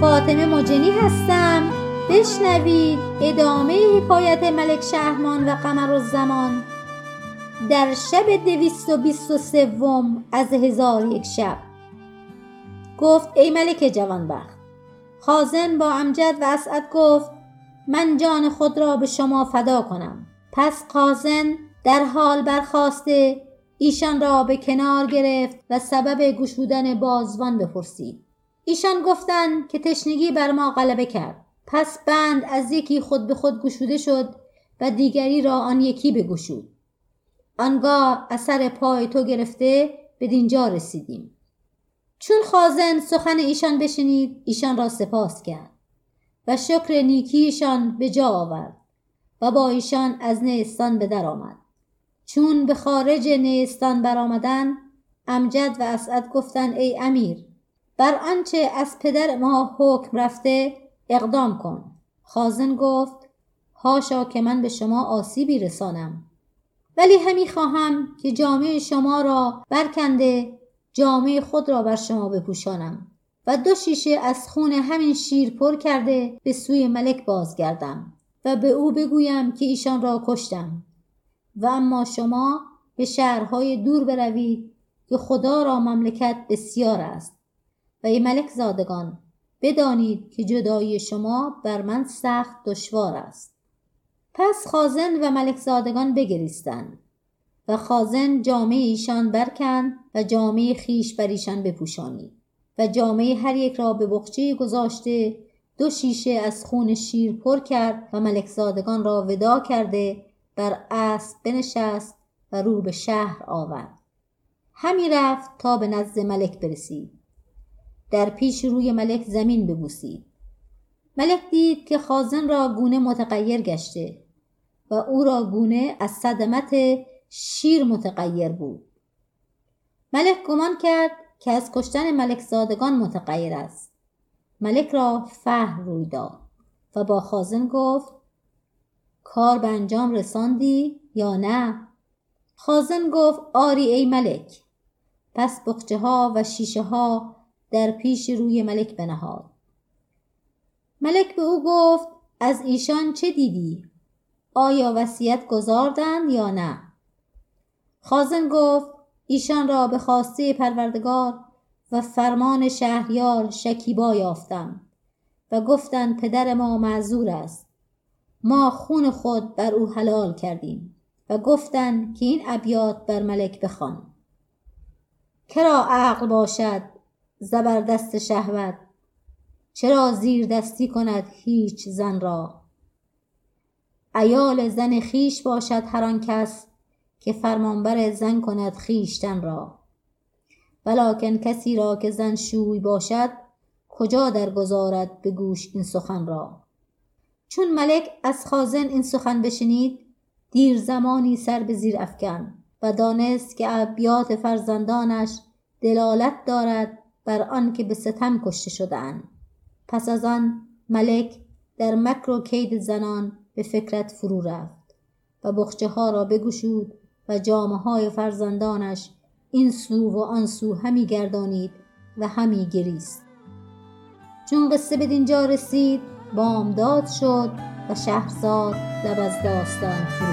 فاطمه مجنی هستم. بشنوید ادامه حکایت ملک شهرمان و قمر الزمان در شب دویست و بیست و سوم از هزار یک شب. گفت ای ملک جوانبخت خازن با امجد و اسعد گفت من جان خود را به شما فدا کنم. پس خازن در حال برخواسته ایشان را به کنار گرفت و سبب گشودن بازوان بپرسید. ایشان گفتند که تشنگی بر ما غلبه کرد. پس بند از یکی خود به خود گشوده شد و دیگری را آن یکی بگشود. آنگاه اثر پای تو گرفته به دینجا رسیدیم. چون خازن سخن ایشان بشنید ایشان را سپاس کرد و شکر نیکیشان به جا آورد و با ایشان از نیستان به در آمد. چون به خارج نیستان برآمدن امجد و اسعد گفتند ای امیر بر آنچه از پدر ما حکم رفته اقدام کن. خازن گفت هاشا که من به شما آسیبی رسانم. ولی همی خواهم که جامعه شما را برکنده جامعه خود را بر شما بپوشانم و دو شیشه از خون همین شیر پر کرده به سوی ملک بازگردم و به او بگویم که ایشان را کشتم. و اما شما به شهرهای دور بروید که خدا را مملکت بسیار است. و ای ملک زادگان بدانید که جدایی شما بر من سخت دشوار است. پس خازن و ملک زادگان بگریستند و خازن جامعه ایشان برکند و جامعه خیش بر ایشان بپوشانید و جامعه هر یک را به بخچه گذاشته دو شیشه از خون شیر پر کرد و ملک زادگان را ودا کرده بر اسب بنشست و رو به شهر آورد. همی رفت تا به نزد ملک برسید. در پیش روی ملک زمین ببوسید. ملک دید که خازن را گونه متغیر گشته و او را گونه از صدمت شیر متغیر بود. ملک گمان کرد که از کشتن ملک زادگان متغیر است. ملک را فهم روی داد و با خازن گفت کار به انجام رساندی یا نه؟ خازن گفت آری ای ملک. پس بخچه ها و شیشه ها در پیش روی ملک بنهاد. ملک به او گفت از ایشان چه دیدی؟ آیا وصیت گذاردند یا نه؟ خازن گفت ایشان را به خواسته پروردگار و فرمان شهریار شکیبا یافتم و گفتند پدر ما معذور است. ما خون خود بر او حلال کردیم و گفتند که این ابیات بر ملک بخوان. کرا عقل باشد؟ زبردست شهوت. چرا زیر دستی کند هیچ زن را؟ ایال زن خیش باشد هر آن کس که فرمانبر زن کند خیشتن را. ولکن کسی را که زن شوی باشد کجا درگذارد به گوش این سخن را؟ چون ملک از خازن این سخن بشنید دیر زمانی سر به زیر افکن و دانست که ابیات فرزندانش دلالت دارد بر آن که به ستم کشته شدهاند. پس از آن ملک در مکر و کید زنان به فکرت فرو رفت و بخچه ها را بگشود و جامه های فرزندانش این سو و آن سو همی گردانید و همی گریست. چون قصه به دینجا رسید بامداد شد و شهرزاد لب از داستان فرو